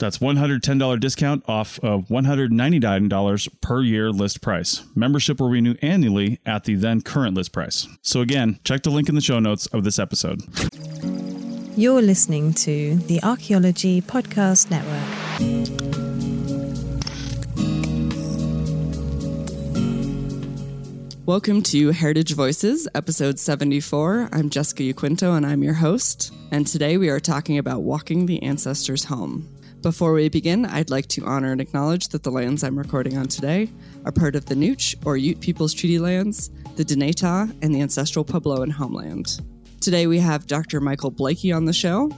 That's $110 discount off of $199 per year list price. Membership will renew annually at the then current list price. So again, check the link in the show notes of this episode. You're listening to the Archaeology Podcast Network. Welcome to Heritage Voices, episode 74. I'm Jessica Yaquinto and I'm your host. And today we are talking about walking the ancestors home. Before we begin, I'd like to honor and acknowledge that the lands I'm recording on today are part of the Nooch or Ute Peoples Treaty Lands, the Dinétah, and the ancestral Puebloan homeland. Today we have Dr. Michael Blakey on the show.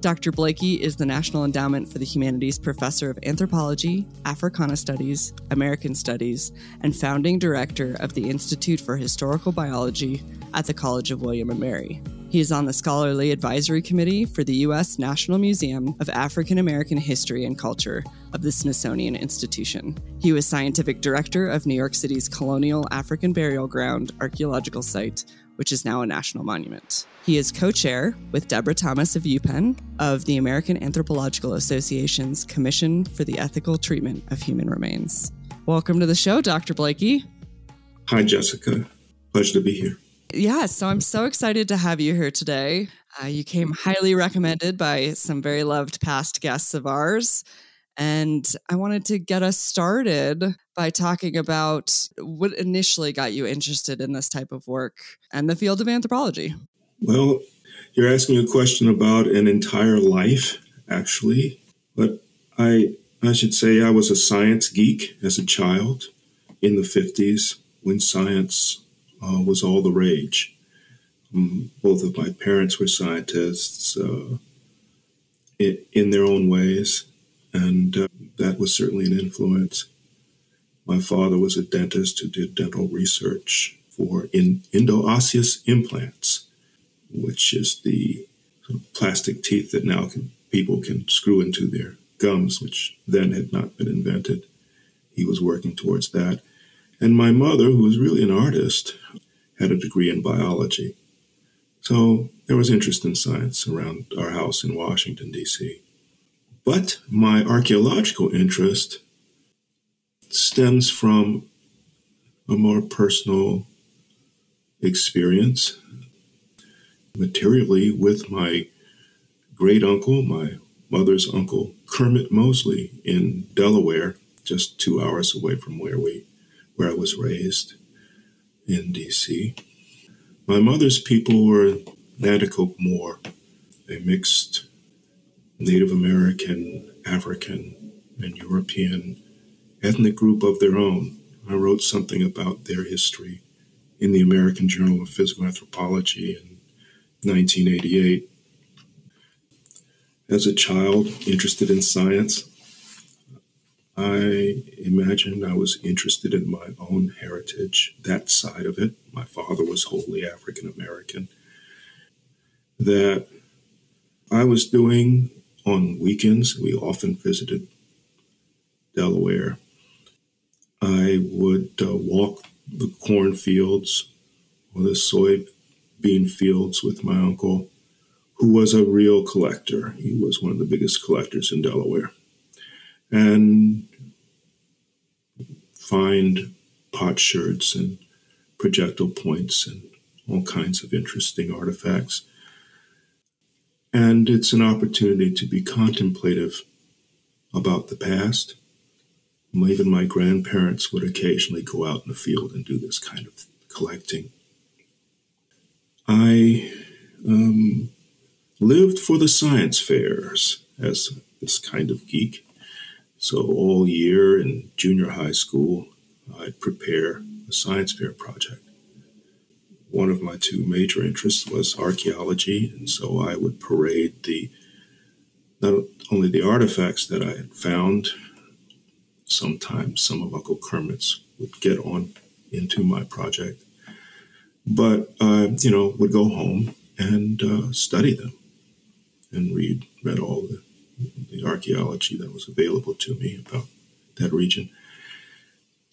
Dr. Blakey is the National Endowment for the Humanities Professor of Anthropology, Africana Studies, American Studies, and founding director of the Institute for Historical Biology at the College of William and Mary. He is on the Scholarly Advisory Committee for the U.S. National Museum of African American History and Culture of the Smithsonian Institution. He was scientific director of New York City's Colonial African Burial Ground Archaeological Site, which is now a national monument. He is co chair with Deborah Thomas of UPenn of the American Anthropological Association's Commission for the Ethical Treatment of Human Remains. Welcome to the show, Dr. Blakey. Hi, Jessica. Pleasure to be here. Yeah, so I'm so excited to have you here today. Uh, you came highly recommended by some very loved past guests of ours. And I wanted to get us started by talking about what initially got you interested in this type of work and the field of anthropology. Well, you're asking a question about an entire life, actually. But I, I should say I was a science geek as a child in the 50s when science uh, was all the rage. Um, both of my parents were scientists uh, in, in, their own ways, and uh, that was certainly an influence. My father was a dentist who did dental research for in, endoosseous implants, which is the plastic teeth that now can, people can screw into their gums, which then had not been invented. He was working towards that. And my mother, who was really an artist, had a degree in biology. So there was interest in science around our house in Washington, D.C. But my archaeological interest stems from a more personal experience materially with my great uncle, my mother's uncle, Kermit Mosley in Delaware, just two hours away from where we where I was raised in DC. My mother's people were Nanticoke Moor. They mixed Native American, African, and European ethnic group of their own. I wrote something about their history in the American Journal of Physical Anthropology in 1988. As a child interested in science, I imagined I was interested in my own heritage, that side of it. My father was wholly African American. That I was doing on weekends, we often visited Delaware. I would uh, walk the cornfields or the soybean fields with my uncle, who was a real collector. He was one of the biggest collectors in Delaware. And find potsherds and projectile points and all kinds of interesting artifacts. And it's an opportunity to be contemplative about the past. Even my grandparents would occasionally go out in the field and do this kind of collecting. I um, lived for the science fairs as this kind of geek. So all year in junior high school, I'd prepare a science fair project one of my two major interests was archaeology, and so I would parade the not only the artifacts that I had found. Sometimes some of Uncle Kermit's would get on into my project, but uh, you know would go home and uh, study them and read read all the, the archaeology that was available to me about that region.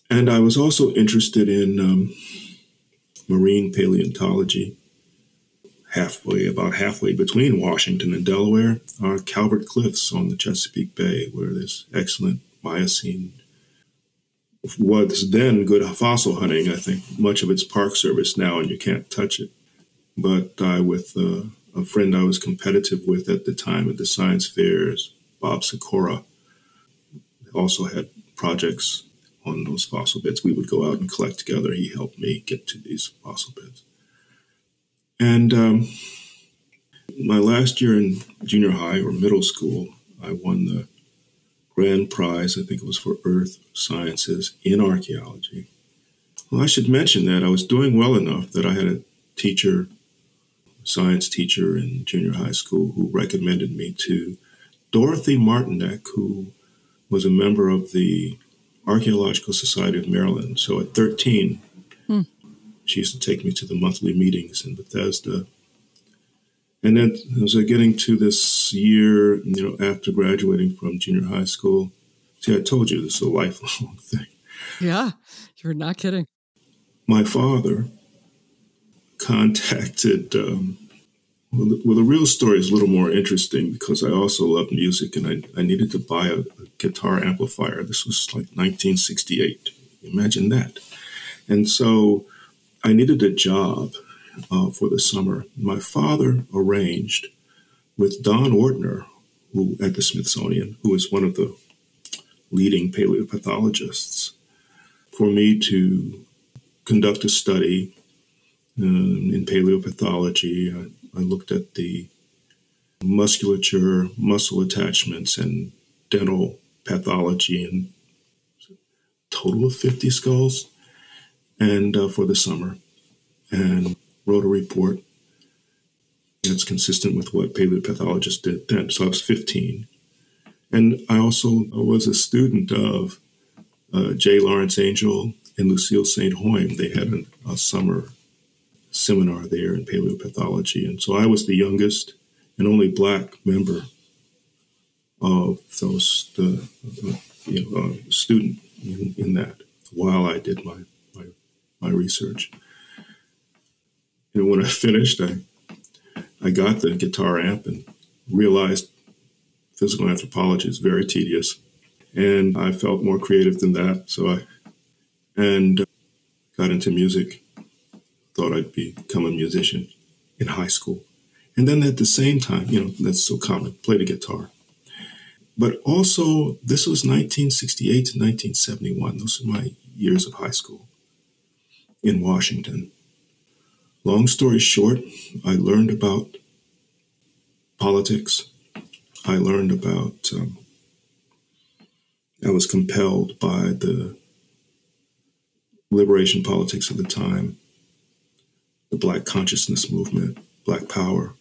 And I was also interested in um, marine paleontology. Halfway, about halfway between Washington and Delaware, are Calvert Cliffs on the Chesapeake Bay, where there's excellent Miocene. Was then good fossil hunting. I think much of it's Park Service now, and you can't touch it. But I, with uh, a friend I was competitive with at the time at the science fairs, Bob Sikora, also had projects on those fossil beds. We would go out and collect together. He helped me get to these fossil beds. And um, my last year in junior high or middle school, I won the grand prize, I think it was for earth sciences in archaeology. Well, I should mention that I was doing well enough that I had a teacher, science teacher in junior high school, who recommended me to Dorothy Martinek, who was a member of the Archaeological Society of Maryland. So at 13, hmm. she used to take me to the monthly meetings in Bethesda. And then as I getting to this year, you know, after graduating from junior high school, see, I told you this is a lifelong thing. Yeah, you're not kidding. My father contacted um, well, the, well, the real story is a little more interesting because I also love music and I, I needed to buy a, a guitar amplifier. This was like 1968. Imagine that. And so I needed a job uh, for the summer. My father arranged with Don Ortner, who at the Smithsonian, who is one of the leading paleopathologists, for me to conduct a study um, in paleopathology. I looked at the musculature, muscle attachments, and dental pathology, and total of 50 skulls, and uh, for the summer, and wrote a report that's consistent with what paleopathologists did then. So I was 15. And I also was a student of uh, J. Lawrence Angel and Lucille St. Hoyme. They had an, a summer seminar there in paleopathology. And so I was the youngest and only black member of those, the, the you know, uh, student in, in, that while I did my, my, my research. Know, when I finished, I, I got the guitar amp and realized physical anthropology is very tedious. And I felt more creative than that. So I, and uh, got into music thought I'd become a musician in high school. And then at the same time, you know, that's so common, play the guitar. But also, this was 1968 to 1971. Those are my years of high school in Washington. Long story short, I learned about politics. I learned about, um, I was compelled by the liberation politics of the time the Black consciousness movement, Black Power.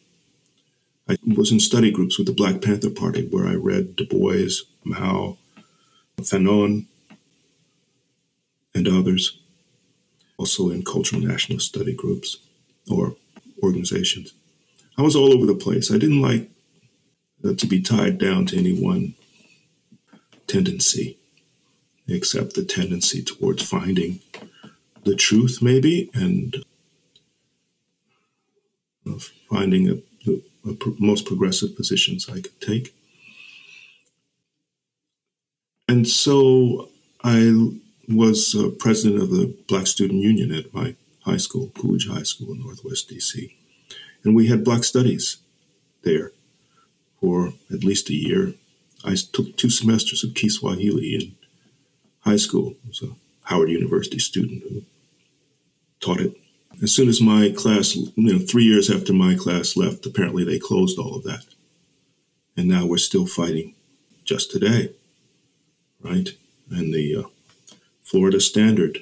I was in study groups with the Black Panther Party where I read Du Bois, Mao, Fanon, and others. Also in cultural nationalist study groups or organizations. I was all over the place. I didn't like uh, to be tied down to any one tendency. except the tendency towards finding the truth, maybe, and finding a, the a most progressive positions I could take. And so I was uh, president of the Black Student Union at my high school, Coolidge High School in Northwest DC. And we had Black Studies there for at least a year. I took two semesters of Kiswahili in high school. I was a Howard University student who taught it. As soon as my class, you know, three years after my class left, apparently they closed all of that. And now we're still fighting just today, right? And the uh, Florida Standard,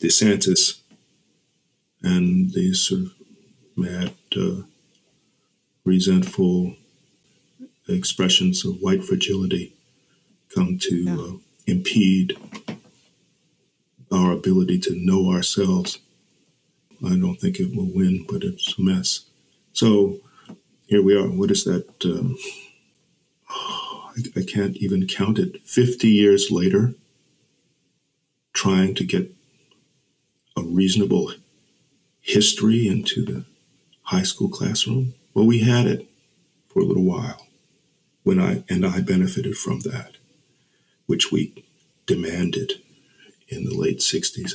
DeSantis, and these sort of mad, uh, resentful expressions of white fragility come to yeah. uh, impede our ability to know ourselves. I don't think it will win, but it's a mess. So here we are. What is that? Um, I, I can't even count it. 50 years later, trying to get a reasonable history into the high school classroom. Well, we had it for a little while when I and I benefited from that, which we demanded in the late 60s.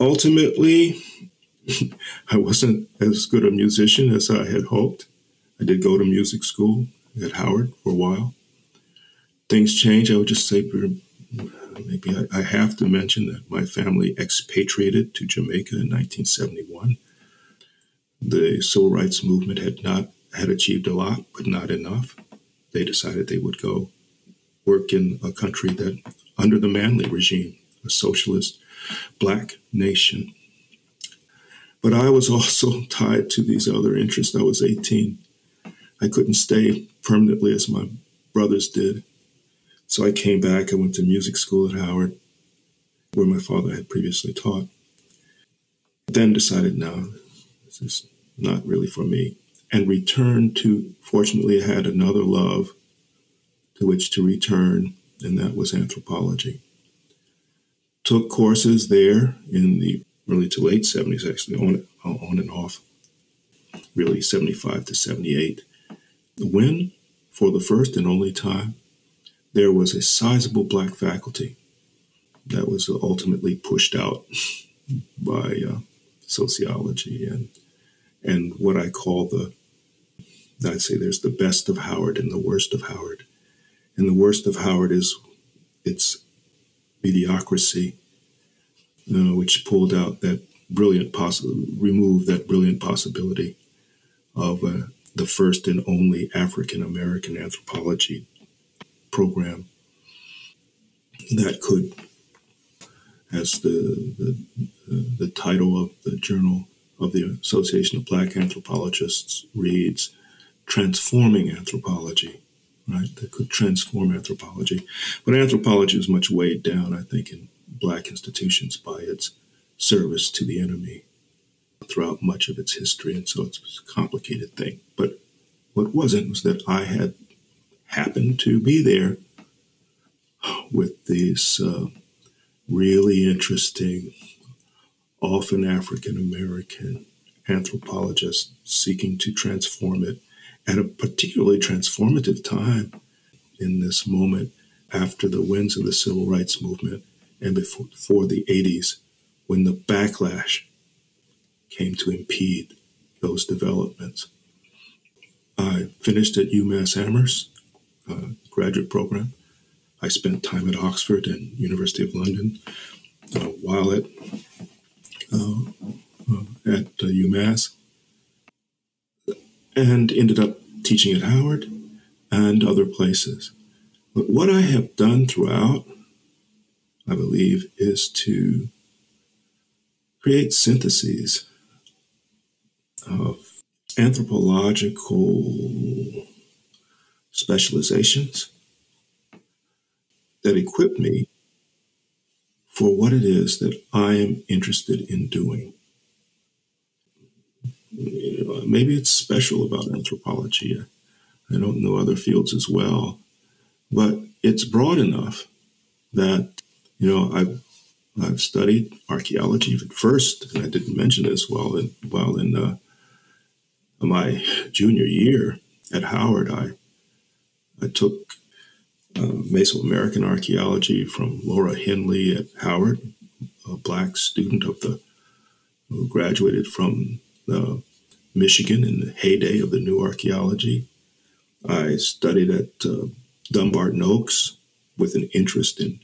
Ultimately, I wasn't as good a musician as I had hoped. I did go to music school at Howard for a while. Things changed. I would just say maybe I, I have to mention that my family expatriated to Jamaica in 1971. The civil rights movement had not had achieved a lot, but not enough. They decided they would go work in a country that, under the Manley regime, a socialist black nation. But I was also tied to these other interests. I was 18. I couldn't stay permanently as my brothers did. So I came back. I went to music school at Howard, where my father had previously taught. Then decided, no, this is not really for me. And returned to, fortunately, I had another love to which to return, and that was anthropology. Took courses there in the early to late 70s, actually, on, on and off, really 75 to 78. When, for the first and only time, there was a sizable black faculty that was ultimately pushed out by uh, sociology and and what I call the I'd say there's the best of Howard and the worst of Howard. And the worst of Howard is its mediocrity, uh, which pulled out that brilliant possible, removed that brilliant possibility of uh, the first and only African American anthropology program that could, as the, the, the title of the journal of the Association of Black Anthropologists reads, transforming anthropology right, that could transform anthropology. But anthropology is much weighed down, I think, in black institutions by its service to the enemy throughout much of its history. And so it's a complicated thing. But what wasn't was that I had happened to be there with these uh, really interesting, often African American anthropologists seeking to transform it at a particularly transformative time in this moment after the winds of the civil rights movement and before, before the 80s when the backlash came to impede those developments. I finished at UMass Amherst uh, graduate program. I spent time at Oxford and University of London uh, while at uh, uh at UMass and ended up teaching at Howard and other places. But what I have done throughout, I believe, is to create syntheses of anthropological specializations that equip me for what it is that I am interested in doing know, maybe it's special about anthropology. I don't know other fields as well, but it's broad enough that, you know, I've, I've studied archaeology first, and I didn't mention this while in, while in uh, my junior year at Howard, I, I took uh, Mesoamerican archaeology from Laura Henley at Howard, a black student of the who graduated from uh, Michigan in the heyday of the new archaeology. I studied at uh, Dumbarton Oaks with an interest in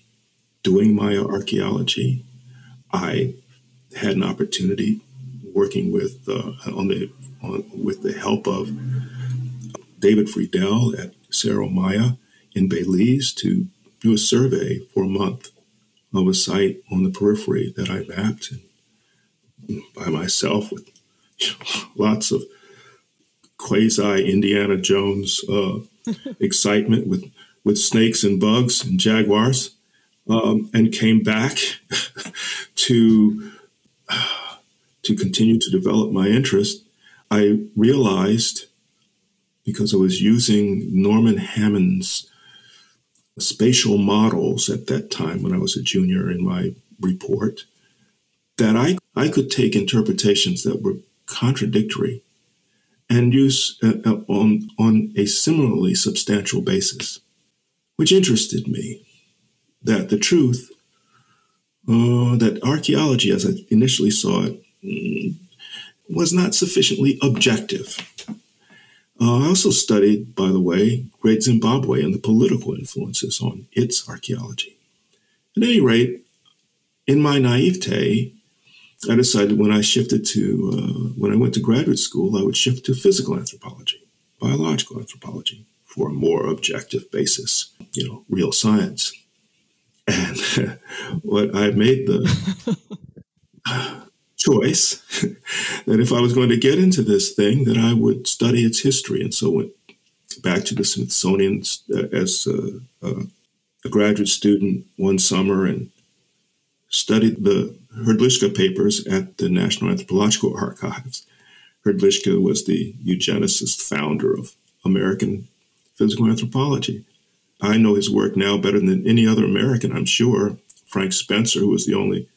doing Maya archaeology. I had an opportunity working with uh, on the on, with the help of David Freidel at Cerro Maya in Belize to do a survey for a month of a site on the periphery that I mapped by myself with lots of quasi Indiana Jones uh, excitement with with snakes and bugs and jaguars, um, and came back to to continue to develop my interest. I realized because I was using Norman Hammond's spatial models at that time when I was a junior in my report that I, I could take interpretations that were contradictory and use uh, uh, on, on a similarly substantial basis, which interested me. That the truth, uh, that archaeology, as I initially saw it, mm, was not sufficiently objective. Uh, I also studied, by the way, Great Zimbabwe and the political influences on its archaeology. At any rate, in my naivete, I decided when I shifted to, uh, when I went to graduate school, I would shift to physical anthropology, biological anthropology for a more objective basis, you know, real science. And what I made the choice that if I was going to get into this thing, that I would study its history. And so went back to the Smithsonian uh, as a, a graduate student one summer and studied the Hrdlicka papers at the National Anthropological Archives. Hrdlicka was the eugenicist founder of American physical anthropology. I know his work now better than any other American, I'm sure. Frank Spencer, who was the only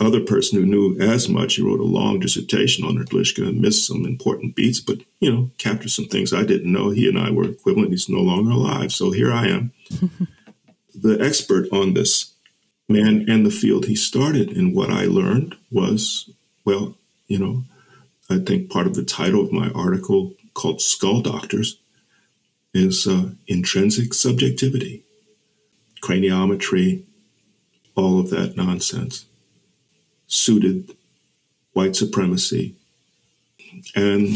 other person who knew as much, he wrote a long dissertation on Hrdlicka and missed some important beats, but, you know, captured some things I didn't know. He and I were equivalent. He's no longer alive. So here I am, the expert on this man and the field he started. And what I learned was, well, you know, I think part of the title of my article called Skull Doctors is uh, intrinsic subjectivity, craniometry, all of that nonsense suited white supremacy. And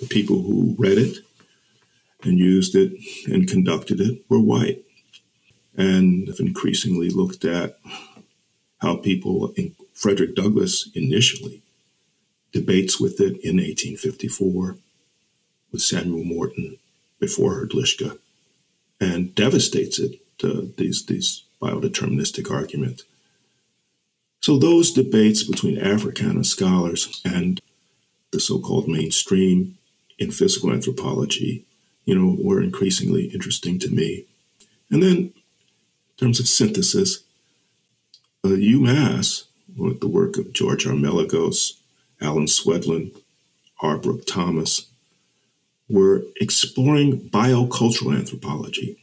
the people who read it and used it and conducted it were white and have increasingly looked at how people, Frederick Douglass initially debates with it in 1854 with Samuel Morton before Hrdlicka and devastates it, uh, these, these biodeterministic arguments. So those debates between Africana scholars and the so-called mainstream in physical anthropology, you know, were increasingly interesting to me. And then terms of synthesis, uh, UMass, with the work of George Armelagos, Alan Swedlund, R. Brooke Thomas, were exploring biocultural anthropology,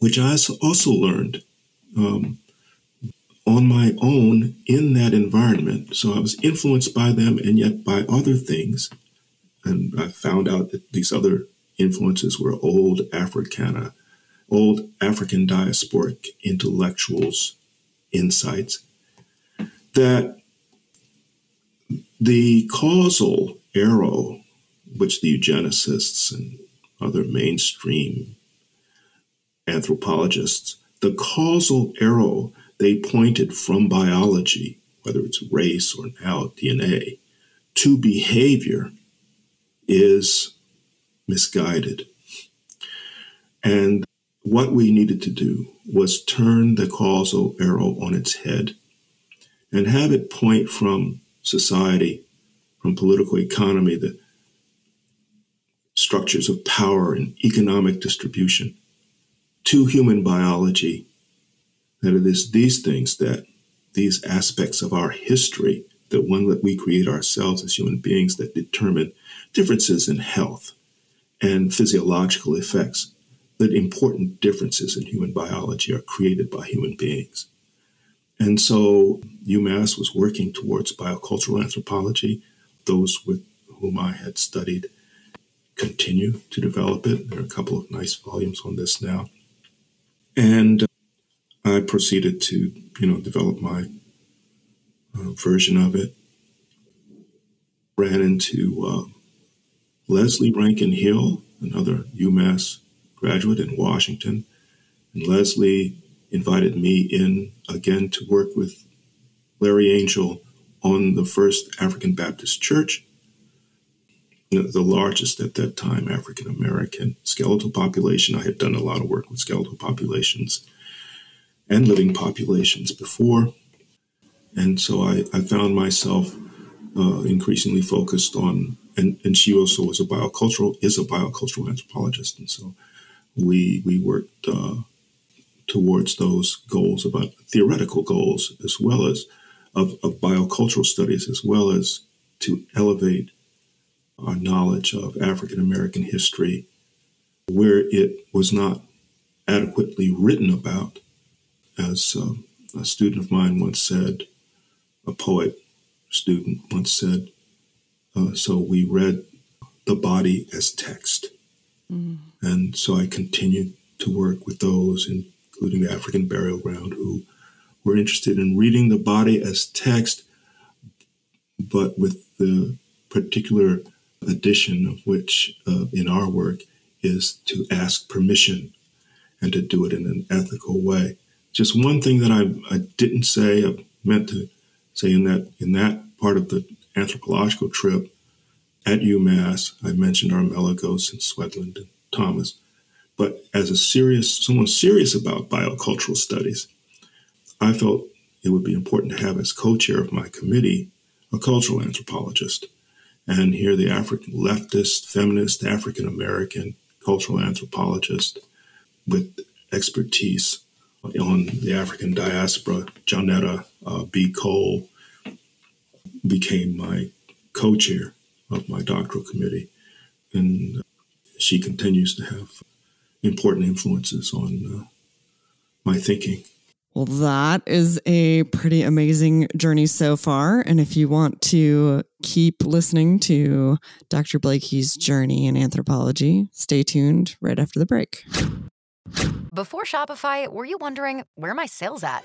which I also learned um, on my own in that environment. So I was influenced by them and yet by other things. And I found out that these other influences were old Africana old African diasporic intellectuals' insights that the causal arrow, which the eugenicists and other mainstream anthropologists, the causal arrow they pointed from biology, whether it's race or now DNA, to behavior is misguided. And what we needed to do was turn the causal arrow on its head and have it point from society, from political economy, the structures of power and economic distribution, to human biology, that it is these things that these aspects of our history, the one that we create ourselves as human beings, that determine differences in health and physiological effects, that important differences in human biology are created by human beings. And so UMass was working towards biocultural anthropology. Those with whom I had studied continue to develop it. There are a couple of nice volumes on this now. And I proceeded to, you know, develop my uh, version of it. Ran into uh, Leslie Rankin Hill, another UMass graduate in Washington. And Leslie invited me in again to work with Larry Angel on the first African Baptist Church, the largest at that time African American skeletal population. I had done a lot of work with skeletal populations and living populations before. And so I, I found myself uh, increasingly focused on, and, and she also was a biocultural, is a biocultural anthropologist. And so we, we worked uh, towards those goals about theoretical goals as well as of, of biocultural studies, as well as to elevate our knowledge of African American history where it was not adequately written about as um, a student of mine once said, a poet student once said, uh, so we read the body as text. Mm. And so I continued to work with those, including the African Burial Ground, who were interested in reading the body as text, but with the particular addition of which uh, in our work is to ask permission and to do it in an ethical way. Just one thing that I, I didn't say, I meant to say in that in that part of the anthropological trip at UMass, I mentioned Armelagos and Swedlund and Thomas. But as a serious someone serious about biocultural studies, I felt it would be important to have as co-chair of my committee a cultural anthropologist. And here the African leftist, feminist, African American cultural anthropologist with expertise on the African diaspora, Johnetta uh, B. Cole became my co chair of my doctoral committee. And she continues to have important influences on uh, my thinking. Well, that is a pretty amazing journey so far. And if you want to keep listening to Dr. Blakey's journey in anthropology, stay tuned right after the break. Before Shopify, were you wondering where my sales at?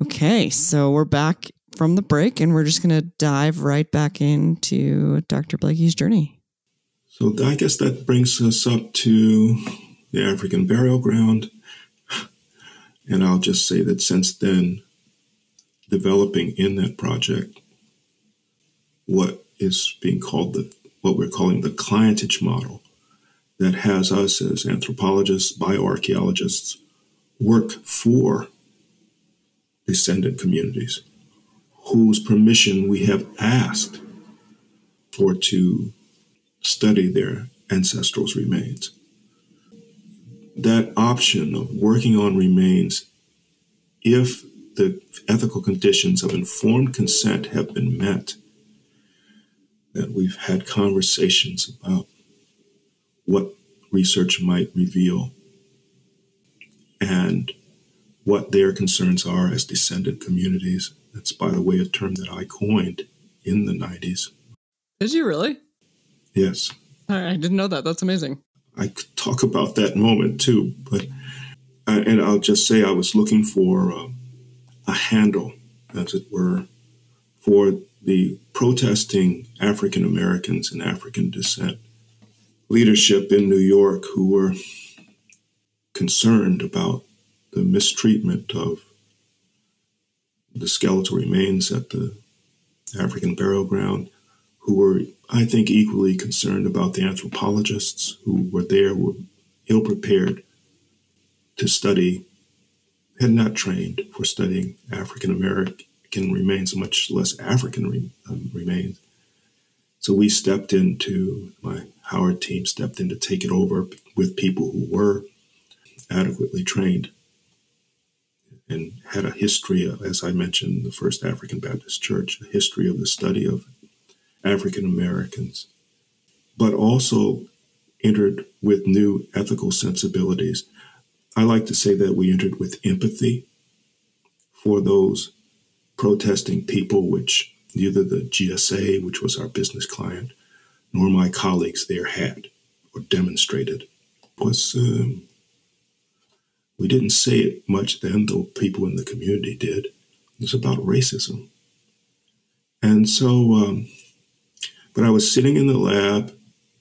Okay, so we're back from the break and we're just going to dive right back into Dr. Blakey's journey. So I guess that brings us up to the African burial ground. And I'll just say that since then, developing in that project what is being called the what we're calling the clientage model that has us as anthropologists, bioarchaeologists work for descendant communities whose permission we have asked for to study their ancestral remains that option of working on remains if the ethical conditions of informed consent have been met, that we've had conversations about what research might reveal. And what their concerns are as descendant communities. That's, by the way, a term that I coined in the 90s. Did you really? Yes. I didn't know that. That's amazing. I could talk about that moment too, but uh, and I'll just say I was looking for uh, a handle, as it were, for the protesting African Americans and African descent leadership in New York who were concerned about the mistreatment of the skeletal remains at the African burial ground, who were, I think, equally concerned about the anthropologists who were there, were ill prepared to study, had not trained for studying African American remains, much less African re, um, remains. So we stepped into, my Howard team stepped in to take it over with people who were adequately trained and had a history, as I mentioned, the First African Baptist Church, a history of the study of African Americans, but also entered with new ethical sensibilities. I like to say that we entered with empathy for those protesting people, which neither the GSA, which was our business client, nor my colleagues there had or demonstrated. Was um, we didn't say it much then, though people in the community did. It was about racism. And so, um, but I was sitting in the lab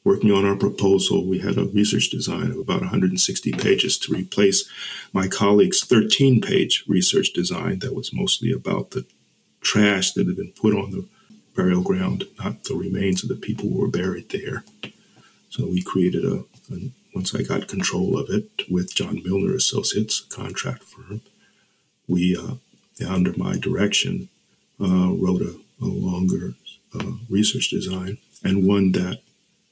working on our proposal. We had a research design of about 160 pages to replace my colleague's 13 page research design that was mostly about the trash that had been put on the burial ground, not the remains of the people who were buried there. So we created a, a once I got control of it with John Milner Associates, a contract firm, we, uh, under my direction, uh, wrote a, a longer uh, research design and one that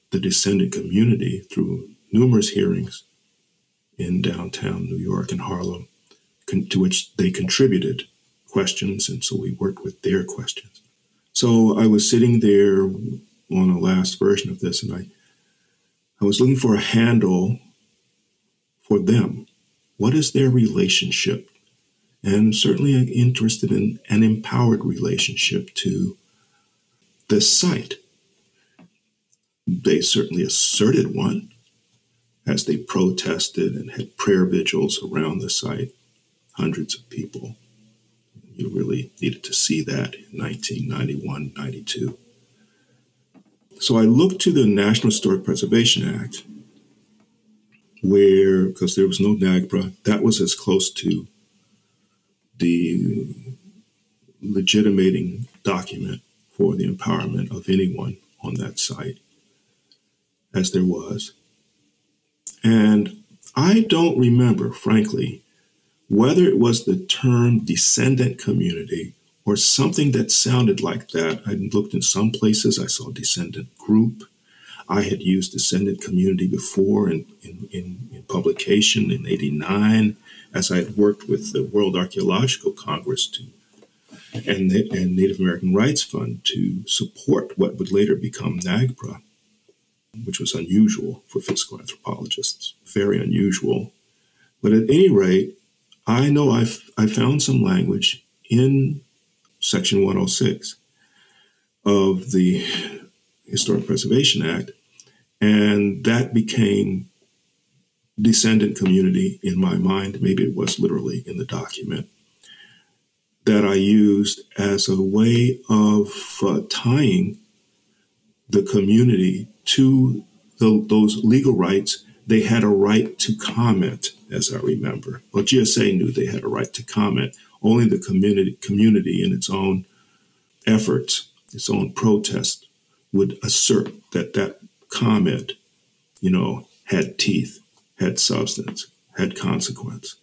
the descendant community, through numerous hearings in downtown New York and Harlem, con- to which they contributed questions, and so we worked with their questions. So I was sitting there on the last version of this, and I I was looking for a handle for them. What is their relationship? And certainly interested in an empowered relationship to the site. They certainly asserted one as they protested and had prayer vigils around the site, hundreds of people. You really needed to see that in 1991 92. So I looked to the National Historic Preservation Act, where, because there was no NAGPRA, that was as close to the legitimating document for the empowerment of anyone on that site as there was. And I don't remember, frankly, whether it was the term descendant community or something that sounded like that. I looked in some places, I saw descendant group. I had used descendant community before in, in, in, in publication in 89 as I had worked with the World Archaeological Congress to and, the, and Native American Rights Fund to support what would later become NAGPRA, which was unusual for physical anthropologists, very unusual. But at any rate, I know I've, I found some language in Section 106 of the Historic Preservation Act, and that became descendant community in my mind. Maybe it was literally in the document that I used as a way of uh, tying the community to the, those legal rights. They had a right to comment, as I remember. Well, GSA knew they had a right to comment only the community, community in its own efforts, its own protest, would assert that that comment, you know, had teeth, had substance, had consequence.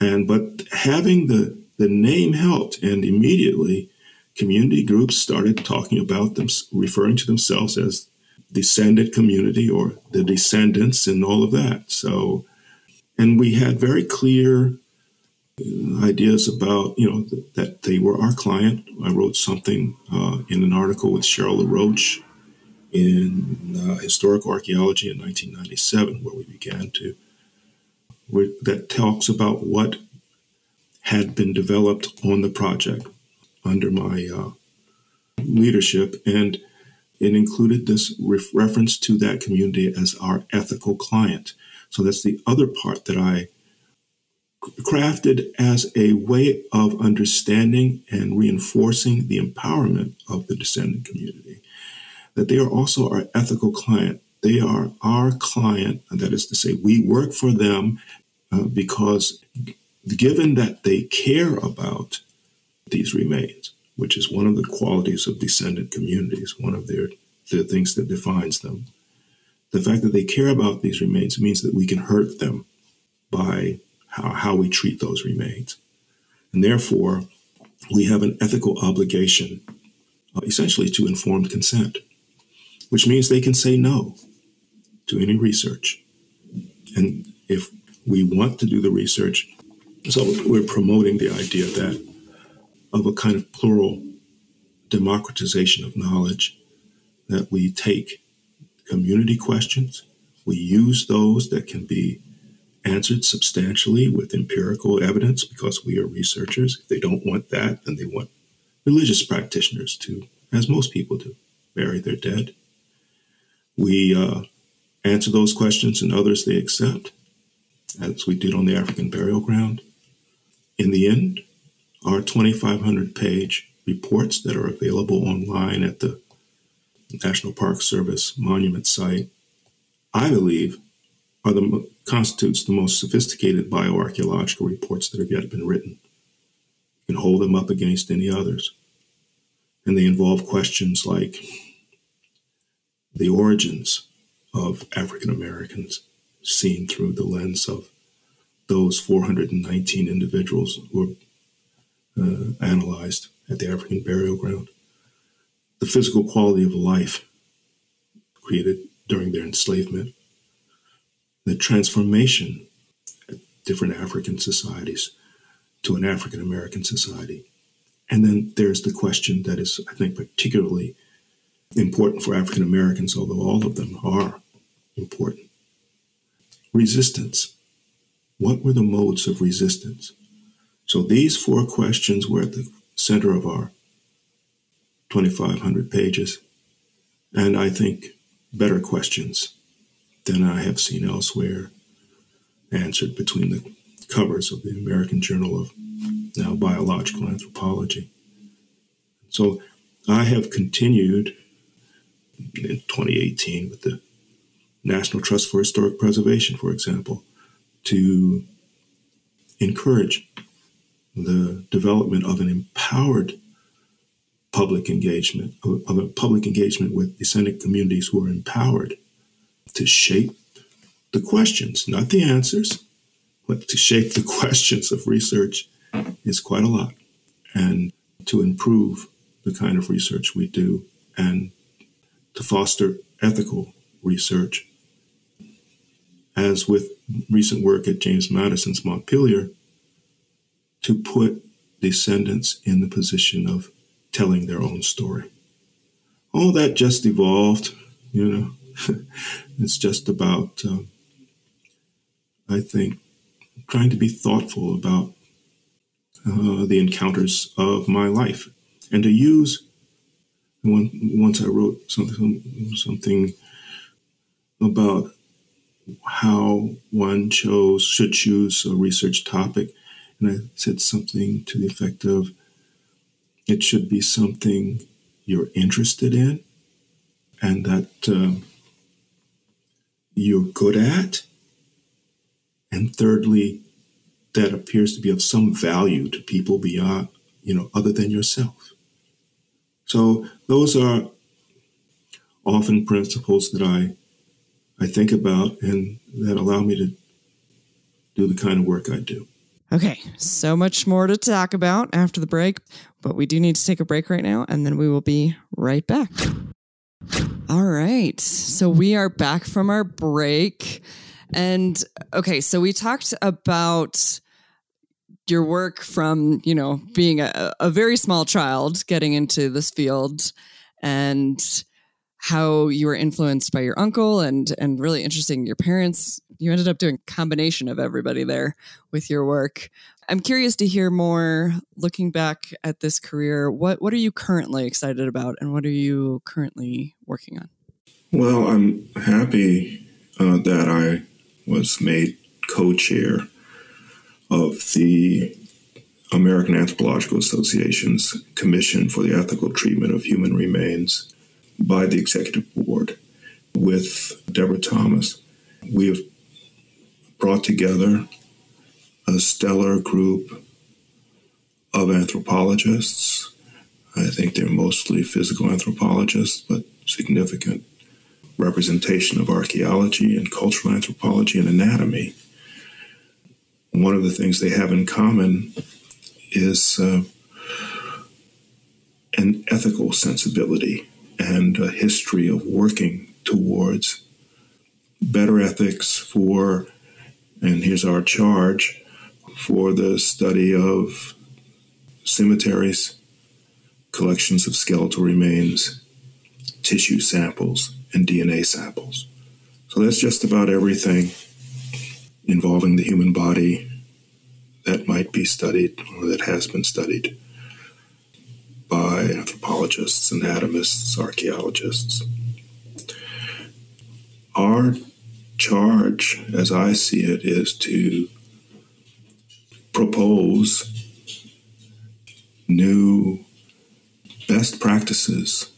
And but having the the name helped, and immediately community groups started talking about them, referring to themselves as descended community or the descendants and all of that. So, and we had very clear ideas about, you know, th- that they were our client. I wrote something uh, in an article with Cheryl LaRoche in uh, Historical Archaeology in 1997, where we began to, that talks about what had been developed on the project under my uh, leadership, and it included this ref- reference to that community as our ethical client. So that's the other part that I crafted as a way of understanding and reinforcing the empowerment of the descendant community. That they are also our ethical client. They are our client, that is to say, we work for them uh, because given that they care about these remains, which is one of the qualities of descendant communities, one of their the things that defines them. The fact that they care about these remains means that we can hurt them by how, how we treat those remains. And therefore, we have an ethical obligation, uh, essentially, to informed consent, which means they can say no to any research. And if we want to do the research, so we're promoting the idea that of a kind of plural democratization of knowledge, that we take community questions, we use those that can be answered substantially with empirical evidence because we are researchers. If they don't want that, then they want religious practitioners to, as most people do, bury their dead. We uh, answer those questions and others they accept, as we did on the African burial ground. In the end, our 2,500 page reports that are available online at the National Park Service monument site, I believe, are the constitutes the most sophisticated bioarchaeological reports that have yet been written. You can hold them up against any others. And they involve questions like the origins of African Americans seen through the lens of those 419 individuals who were uh, analyzed at the African burial ground. The physical quality of life created during their enslavement. The transformation of different African societies to an African American society. And then there's the question that is, I think, particularly important for African Americans, although all of them are important. Resistance. What were the modes of resistance? So these four questions were at the center of our 2,500 pages, and I think better questions than I have seen elsewhere answered between the covers of the American Journal of now Biological Anthropology. So I have continued in 2018 with the National Trust for Historic Preservation, for example, to encourage the development of an empowered public engagement, of a public engagement with descendant communities who are empowered to shape the questions, not the answers, but to shape the questions of research is quite a lot. And to improve the kind of research we do and to foster ethical research as with recent work at James Madison's Montpelier, to put descendants in the position of telling their own story. All that just evolved, you know. it's just about, um, I think, trying to be thoughtful about uh, the encounters of my life and to use. once I wrote something, something about how one chose should choose a research topic, and I said something to the effect of it should be something you're interested in and that um, you're good at, and thirdly, that appears to be of some value to people beyond, you know, other than yourself. So those are often principles that I I think about and that allow me to do the kind of work I do. Okay, so much more to talk about after the break, but we do need to take a break right now and then we will be right back. All right, so we are back from our break. And okay, so we talked about your work from, you know, being a, a very small child getting into this field and how you were influenced by your uncle and and really interesting your parents. You ended up doing combination of everybody there with your work. I'm curious to hear more looking back at this career. What what are you currently excited about and what are you currently working on? Well, I'm happy uh, that I was made co-chair of the American Anthropological Association's Commission for the Ethical Treatment of Human Remains by the Executive Board with Deborah Thomas. We have brought together a stellar group of anthropologists. I think they're mostly physical anthropologists, but significant representation of archaeology and cultural anthropology and anatomy. One of the things they have in common is uh, an ethical sensibility and a history of working towards better ethics for, and here's our charge, for the study of cemeteries, collections of skeletal remains, tissue samples, and DNA samples. So that's just about everything involving the human body that might be studied or that has been studied by anthropologists, anatomists, archaeologists. Our charge, as I see it, is to propose new best practices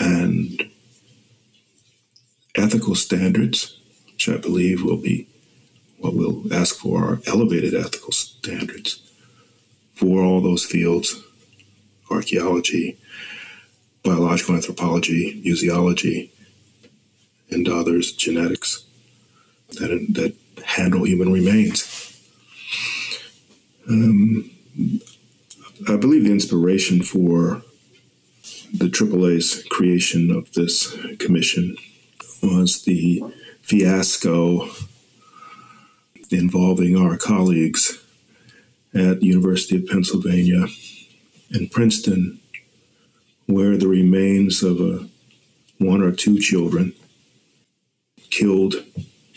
and ethical standards, which I believe will be what we'll ask for are elevated ethical standards for all those fields archaeology, biological anthropology, museology, and others, genetics, that, that handle human remains. Um, I believe the inspiration for the AAA's creation of this commission was the fiasco involving our colleagues at the University of Pennsylvania and Princeton, where the remains of a, one or two children killed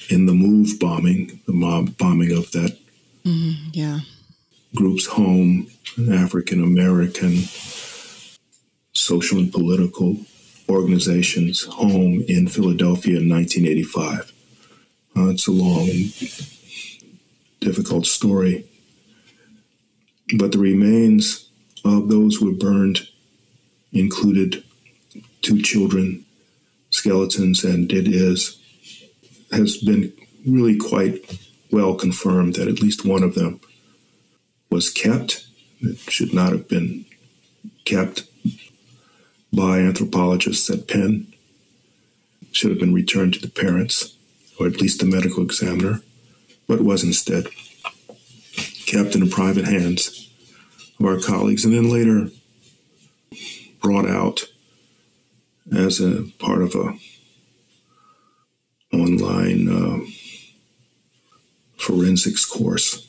in the MOVE bombing, the mob bombing of that mm-hmm, yeah. group's home, an African American social and political organization's home in Philadelphia in 1985. Uh, it's a long and difficult story. But the remains of those who were burned included two children, skeletons, and it is has been really quite well confirmed that at least one of them was kept. It should not have been kept by anthropologists at Penn. It should have been returned to the parents, or at least the medical examiner, but was instead kept in private hands of our colleagues, and then later brought out as a part of a online uh, forensics course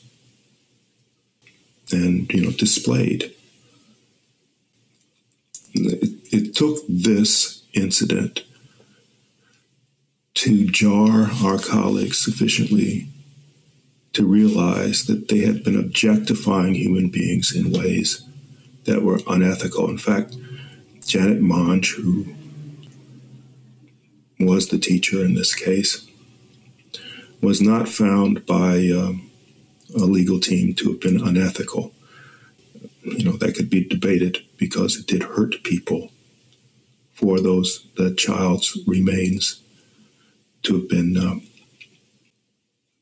and you know displayed. It, it took this incident to jar our colleagues sufficiently to realize that they had been objectifying human beings in ways that were unethical. In fact, Janet Monge, who was the teacher in this case, was not found by um, a legal team to have been unethical. You know, that could be debated because it did hurt people for those, the child's remains to have been um,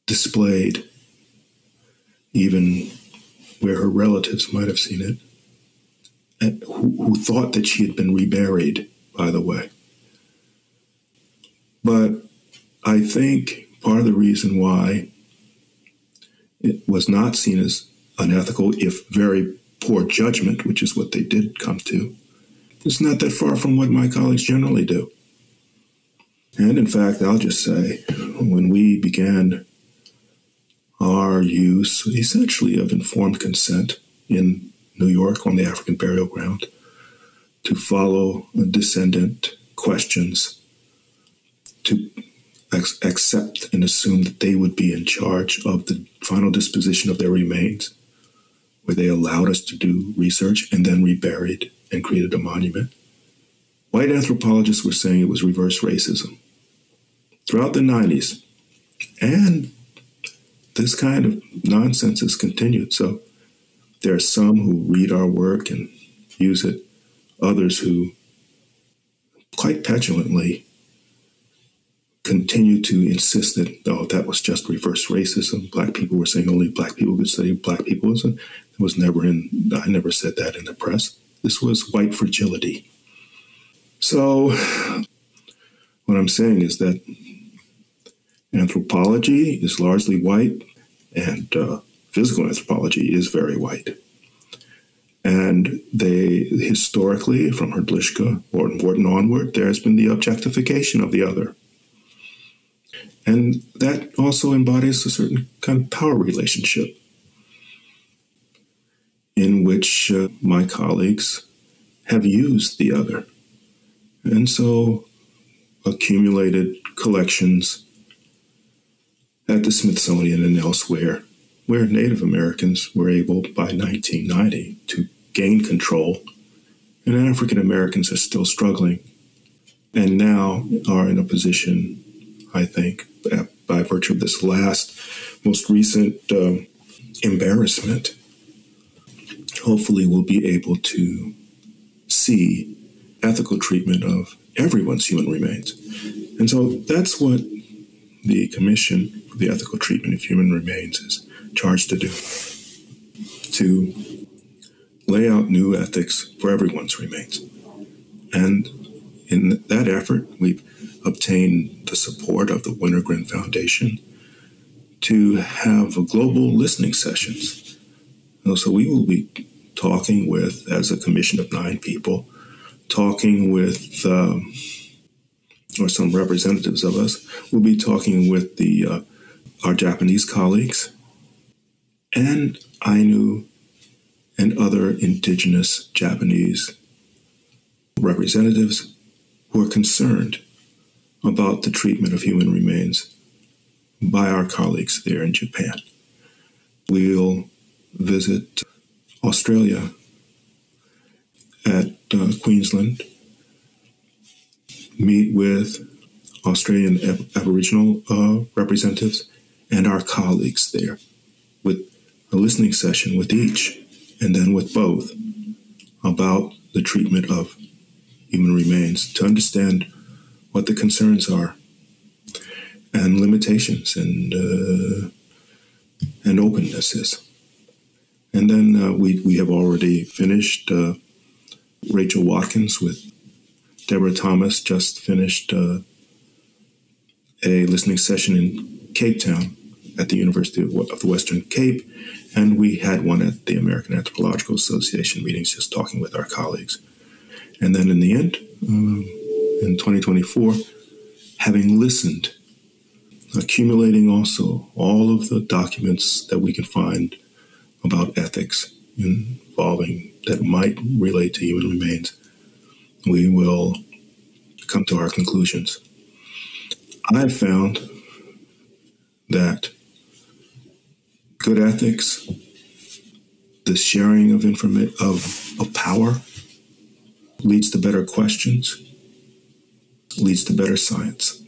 displayed even where her relatives might have seen it, and who, who thought that she had been reburied, by the way. But I think part of the reason why it was not seen as unethical, if very poor judgment, which is what they did come to, is not that far from what my colleagues generally do. And in fact, I'll just say, when we began our use essentially of informed consent in New York on the African burial ground to follow descendant questions to ex- accept and assume that they would be in charge of the final disposition of their remains, where they allowed us to do research and then reburied and created a monument. White anthropologists were saying it was reverse racism. Throughout the 90s, and this kind of nonsense has continued. So there are some who read our work and use it, others who quite petulantly continue to insist that oh that was just reverse racism. Black people were saying only black people could study black people. It was never in. I never said that in the press. This was white fragility. So what I'm saying is that anthropology is largely white, and uh, physical anthropology is very white. And they historically, from Hrdlicka or Morton onward, there has been the objectification of the other. And that also embodies a certain kind of power relationship in which uh, my colleagues have used the other. And so accumulated collections at the Smithsonian and elsewhere where Native Americans were able by 1990 to gain control, and African Americans are still struggling, and now are in a position, I think, by virtue of this last, most recent um, embarrassment, hopefully we'll be able to see ethical treatment of everyone's human remains. And so that's what the Commission the Ethical Treatment of Human Remains is charged to do to lay out new ethics for everyone's remains. And in that effort, we've obtained the support of the Wenner-Gren Foundation to have global listening sessions. So we will be talking with, as a commission of nine people, talking with, um, or some representatives of us, we'll be talking with the uh, our Japanese colleagues and Ainu and other indigenous Japanese representatives who are concerned about the treatment of human remains by our colleagues there in Japan. We'll visit Australia at uh, Queensland, meet with Australian Ab- Aboriginal uh, representatives and our colleagues there with a listening session with each and then with both about the treatment of human remains to understand what the concerns are and limitations and uh, and openness is. And then uh, we, we have already finished uh, Rachel Watkins with Deborah Thomas just finished uh, a listening session in Cape Town at the University of, the Western Cape, and we had one at the American Anthropological Association meetings, just talking with our colleagues. And then in the end, um, in 2024, having listened, accumulating also all of the documents that we can find about ethics involving that might relate to human remains, we will come to our conclusions. I've found that good ethics, the sharing of information of, of power leads to better questions, leads to better science.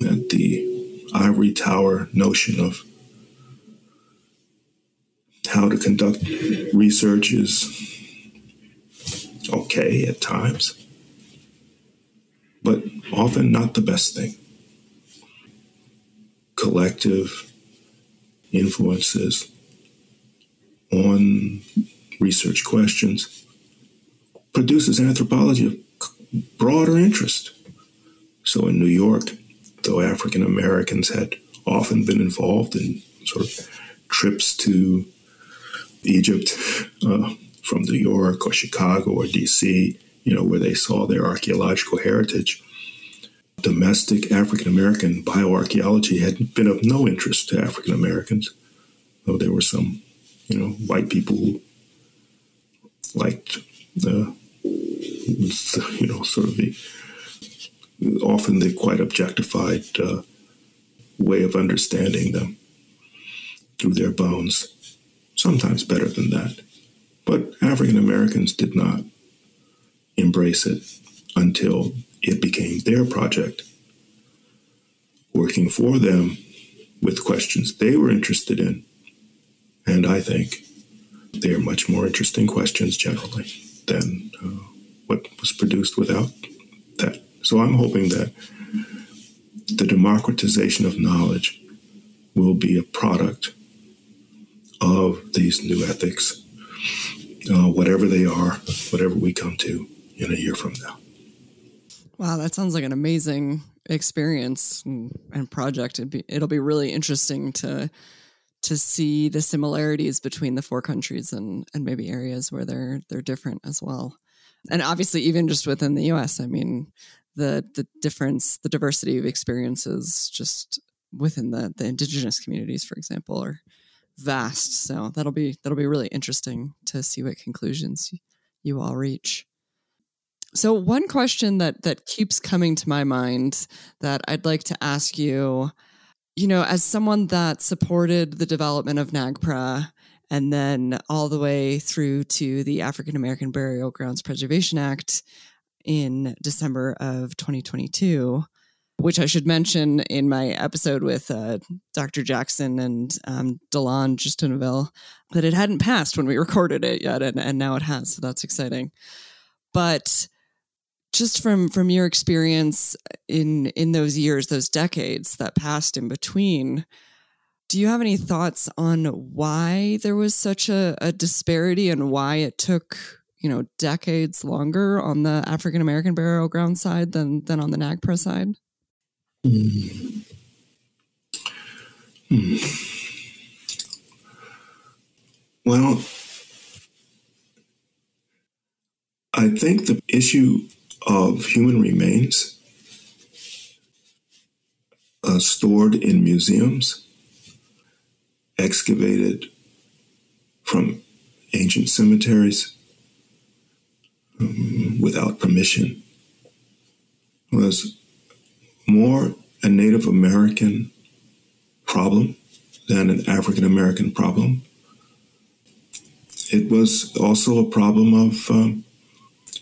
That the ivory tower notion of how to conduct research is okay at times, but often not the best thing. Collective influences on research questions produces anthropology of broader interest. So in New York, though African Americans had often been involved in sort of trips to Egypt uh, from New York or Chicago or DC, you know, where they saw their archaeological heritage, domestic African American bioarchaeology had been of no interest to African Americans, though there were some, you know, white people who liked the you know, sort of the often the quite objectified uh, way of understanding them through their bones. Sometimes better than that. But African Americans did not embrace it until it became their project, working for them with questions they were interested in. And I think they are much more interesting questions generally than uh, what was produced without that. So I'm hoping that the democratization of knowledge will be a product of these new ethics, uh, whatever they are, whatever we come to in a year from now. Wow, that sounds like an amazing experience and, project. It'd be, it'll be really interesting to to see the similarities between the four countries and and maybe areas where they're they're different as well. And obviously, even just within the U.S., I mean, the the difference, the diversity of experiences, just within the the indigenous communities, for example, are vast. So that'll be that'll be really interesting to see what conclusions you all reach. So one question that that keeps coming to my mind that I'd like to ask you, you know, as someone that supported the development of NAGPRA and then all the way through to the African American Burial Grounds Preservation Act in December of 2022, which I should mention in my episode with uh, Dr. Jackson and um, Delande Justinvil, that it hadn't passed when we recorded it yet, and, and now it has. So that's exciting. But just from from your experience in in those years those decades that passed in between do you have any thoughts on why there was such a, a disparity and why it took you know decades longer on the african american burial ground side than than on the NAGPRA side Hmm. Hmm. Well, I think the issue of human remains uh, stored in museums, excavated from ancient cemeteries um, without permission, was more a Native American problem than an African American problem. It was also a problem of um,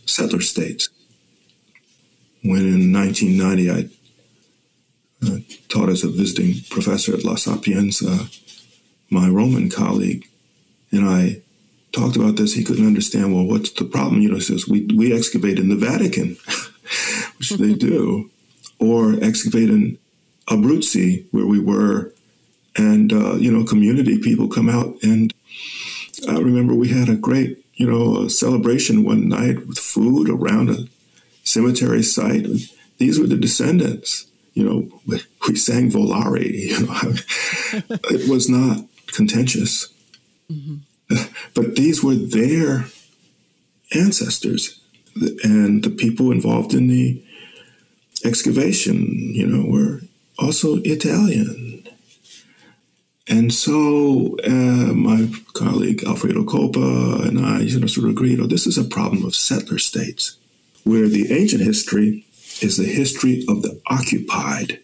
settler states when in 1990 I uh, taught as a visiting professor at La Sapienza, my Roman colleague, and I talked about this. He couldn't understand, well, what's the problem? You know, he says, we, we excavate in the Vatican, which they do, or excavate in Abruzzi, where we were, and, uh, you know, community people come out. And I remember we had a great, you know, celebration one night with food around a cemetery site. These were the descendants. You know, we sang Volare. You know, it was not contentious, mm-hmm. but these were their ancestors, and the people involved in the excavation. You know, were also Italian. And so uh, my colleague Alfredo Coppa and I you know, sort of agreed, oh, this is a problem of settler states where the ancient history is the history of the occupied,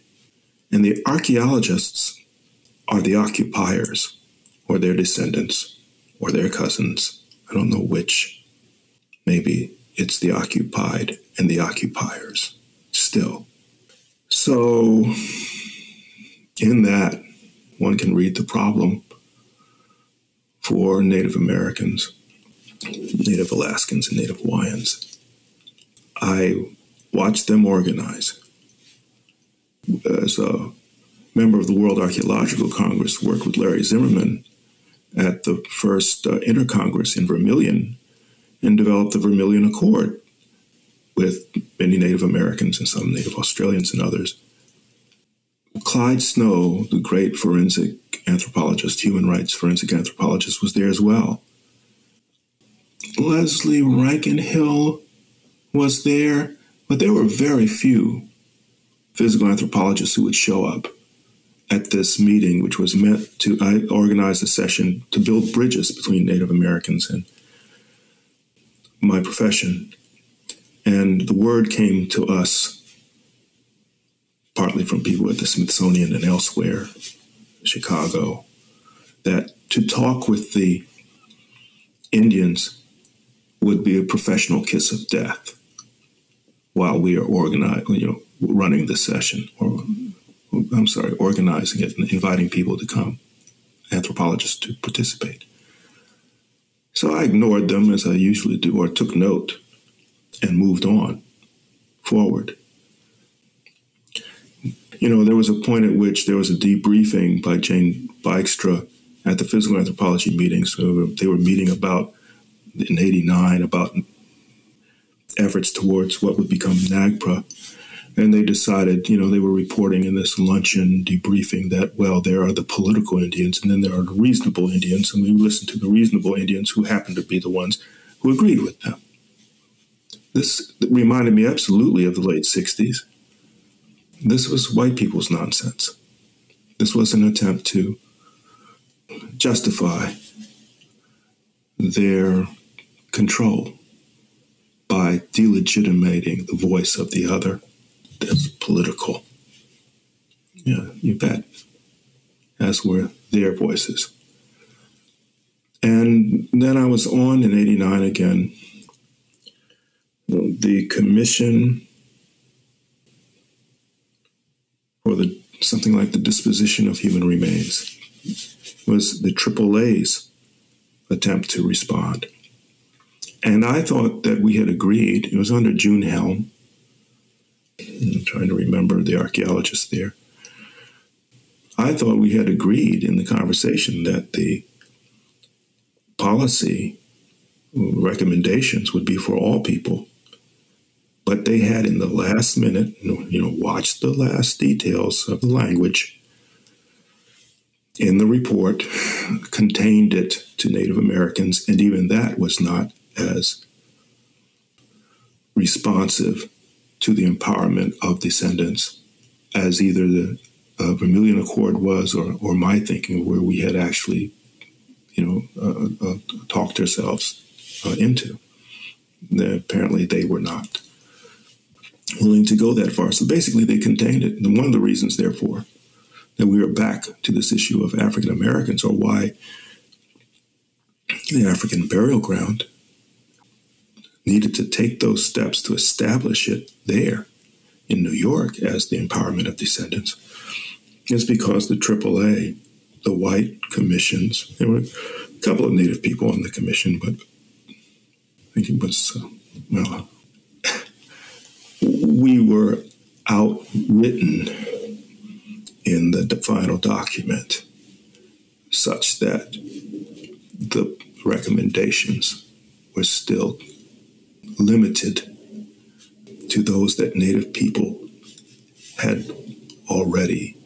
and the archaeologists are the occupiers, or their descendants, or their cousins. I don't know which. Maybe it's the occupied and the occupiers still. So, in that, one can read the problem for Native Americans, Native Alaskans, and Native Hawaiians I watched them organize. As a member of the World Archaeological Congress, worked with Larry Zimmerman at the first uh, Intercongress in Vermillion and developed the Vermillion Accord with many Native Americans and some Native Australians and others. Clyde Snow, the great forensic anthropologist, human rights forensic anthropologist, was there as well. Leslie Rankenhill was there, but there were very few physical anthropologists who would show up at this meeting, which was meant to I organized a session to build bridges between Native Americans and my profession. And the word came to us partly from people at the Smithsonian and elsewhere, Chicago, that to talk with the Indians would be a professional kiss of death while we are organizing, you know, running the session, or I'm sorry, organizing it and inviting people to come, anthropologists to participate. So I ignored them as I usually do, or took note and moved on forward. You know, there was a point at which there was a debriefing by Jane Buikstra at the physical anthropology meeting. So they were meeting about in 89 about efforts towards what would become NAGPRA. And they decided, you know, they were reporting in this luncheon debriefing that, well, there are the political Indians and then there are the reasonable Indians. And we listened to the reasonable Indians who happened to be the ones who agreed with them. This reminded me absolutely of the late 60s. This was white people's nonsense. This was an attempt to justify their control by delegitimating the voice of the other that's political. Yeah, you bet. As were their voices. And then I was on in 89 again. The commission for the something like the disposition of human remains was the AAA's attempt to respond. And I thought that we had agreed, it was under June Helm. I'm trying to remember the archaeologist there. I thought we had agreed in the conversation that the policy recommendations would be for all people. But they had, in the last minute, you know, watched the last details of the language in the report, contained it to Native Americans, and even that was not as responsive to the empowerment of descendants as either the uh, Vermillion Accord was or, or my thinking, where we had actually, you know, uh, uh, talked ourselves uh, into. apparently, they were not willing to go that far. So basically, they contained it. And one of the reasons, therefore, that we are back to this issue of African Americans or why the African burial ground needed to take those steps to establish it there in New York as the empowerment of descendants. Is because the AAA, the white commissions, there were a couple of Native people on the commission, but I think it was, uh, well, we were outwritten in the final document such that the recommendations were still limited to those that Native people had already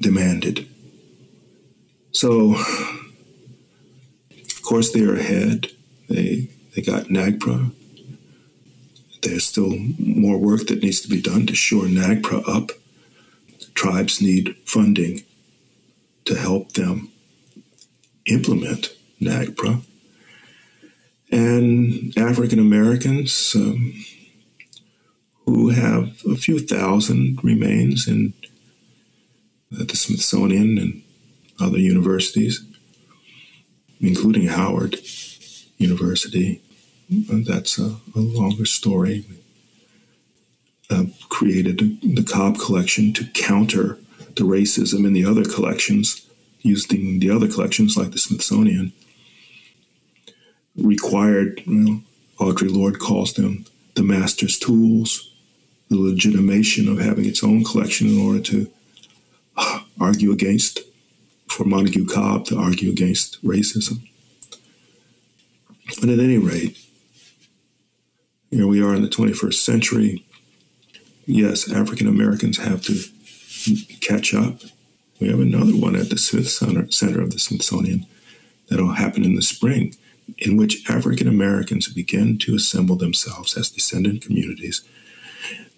demanded. So, of course, they're ahead. They they got NAGPRA. There's still more work that needs to be done to shore NAGPRA up. Tribes need funding to help them implement NAGPRA and African Americans um, who have a few thousand remains in at the Smithsonian and other universities, including Howard University. That's a, a longer story. Uh, created the Cobb collection to counter the racism in the other collections, using the other collections like the Smithsonian required, you know, Audre Lorde calls them the master's tools, the legitimation of having its own collection in order to uh, argue against, for Montague Cobb to argue against racism. But at any rate, here we are in the 21st century. Yes, African Americans have to catch up. We have another one at the Smith Center, Center of the Smithsonian that'll happen in the spring in which African Americans begin to assemble themselves as descendant communities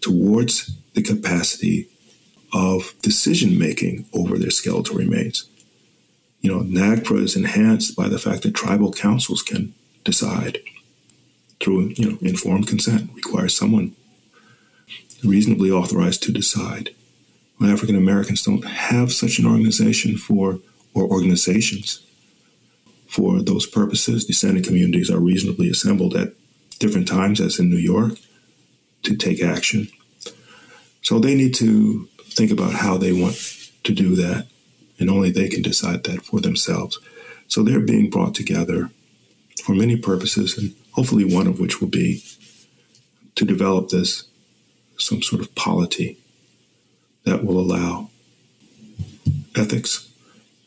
towards the capacity of decision making over their skeletal remains. You know, NAGPRA is enhanced by the fact that tribal councils can decide through you know informed consent requires someone reasonably authorized to decide. Well, African Americans don't have such an organization for or organizations for those purposes. Descendant communities are reasonably assembled at different times, as in New York, to take action. So they need to think about how they want to do that, and only they can decide that for themselves. So they're being brought together for many purposes, and hopefully one of which will be to develop this some sort of polity that will allow ethics,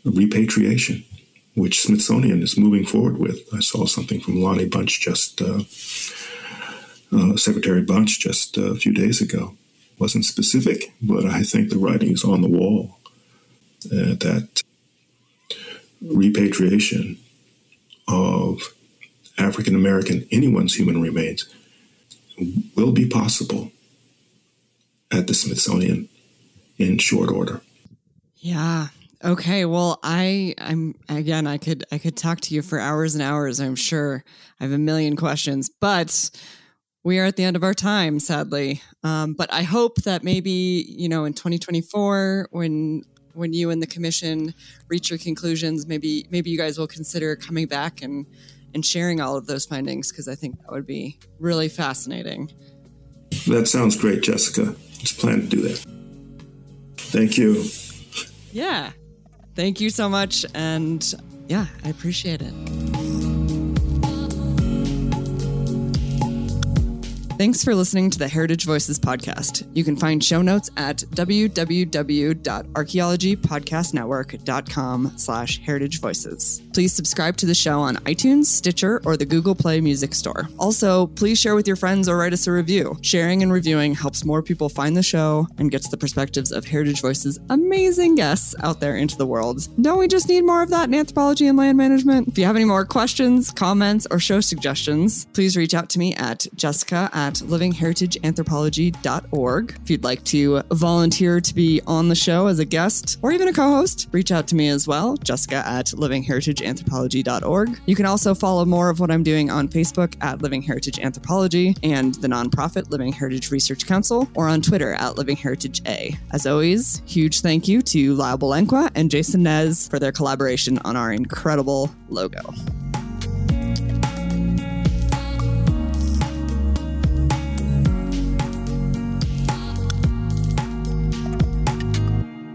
repatriation, which Smithsonian is moving forward with. I saw something from Lonnie Bunch just, uh, uh, Secretary Bunch just a few days ago. Wasn't specific, but I think the writing is on the wall uh, that repatriation of African American, anyone's human remains, will be possible at the Smithsonian in short order. Yeah. Okay. Well, I I'm again I could I could talk to you for hours and hours, I'm sure. I have a million questions, but we are at the end of our time, sadly. Um, but I hope that maybe, you know, in 2024, when when you and the commission reach your conclusions, maybe maybe you guys will consider coming back and and sharing all of those findings because I think that would be really fascinating. That sounds great, Jessica. Let's plan to do that. Thank you. Yeah. Thank you so much. And yeah, I appreciate it. Thanks for listening to the Heritage Voices podcast. You can find show notes at www.archaeologypodcastnetwork.com slash heritage voices. Please subscribe to the show on iTunes, Stitcher, or the Google Play Music Store. Also, please share with your friends or write us a review. Sharing and reviewing helps more people find the show and gets the perspectives of Heritage Voices' amazing guests out there into the world. Don't we just need more of that in anthropology and land management? If you have any more questions, comments, or show suggestions, please reach out to me at jessica at livingheritageanthropology.org. If you'd like to volunteer to be on the show as a guest or even a co host, reach out to me as well, jessica at livingheritageanthropology.org. You can also follow more of what I'm doing on Facebook at Living Heritage Anthropology and the nonprofit Living Heritage Research Council or on Twitter at Living Heritage A. As always, huge thank you to Lyle Balenquah and Jason Nez for their collaboration on our incredible logo.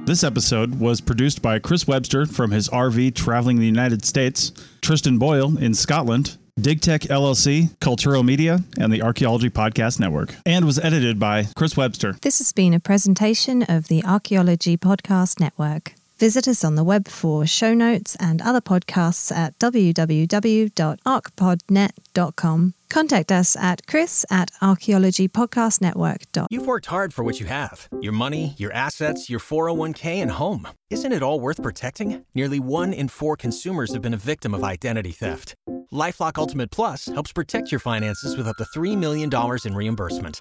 This episode was produced by Chris Webster from his RV traveling the United States, Tristan Boyle in Scotland, DigTech LLC, Culturo Media, and the Archaeology Podcast Network, and was edited by Chris Webster. This has been a presentation of the Archaeology Podcast Network. Visit us on the web for show notes and other podcasts at www.archpodnet.com. Contact us at chris at archaeologypodcastnetwork.com. You've worked hard for what you have your money, your assets, your 401k, and home. Isn't it all worth protecting? Nearly one in four consumers have been a victim of identity theft. LifeLock Ultimate Plus helps protect your finances with up to $3 million in reimbursement.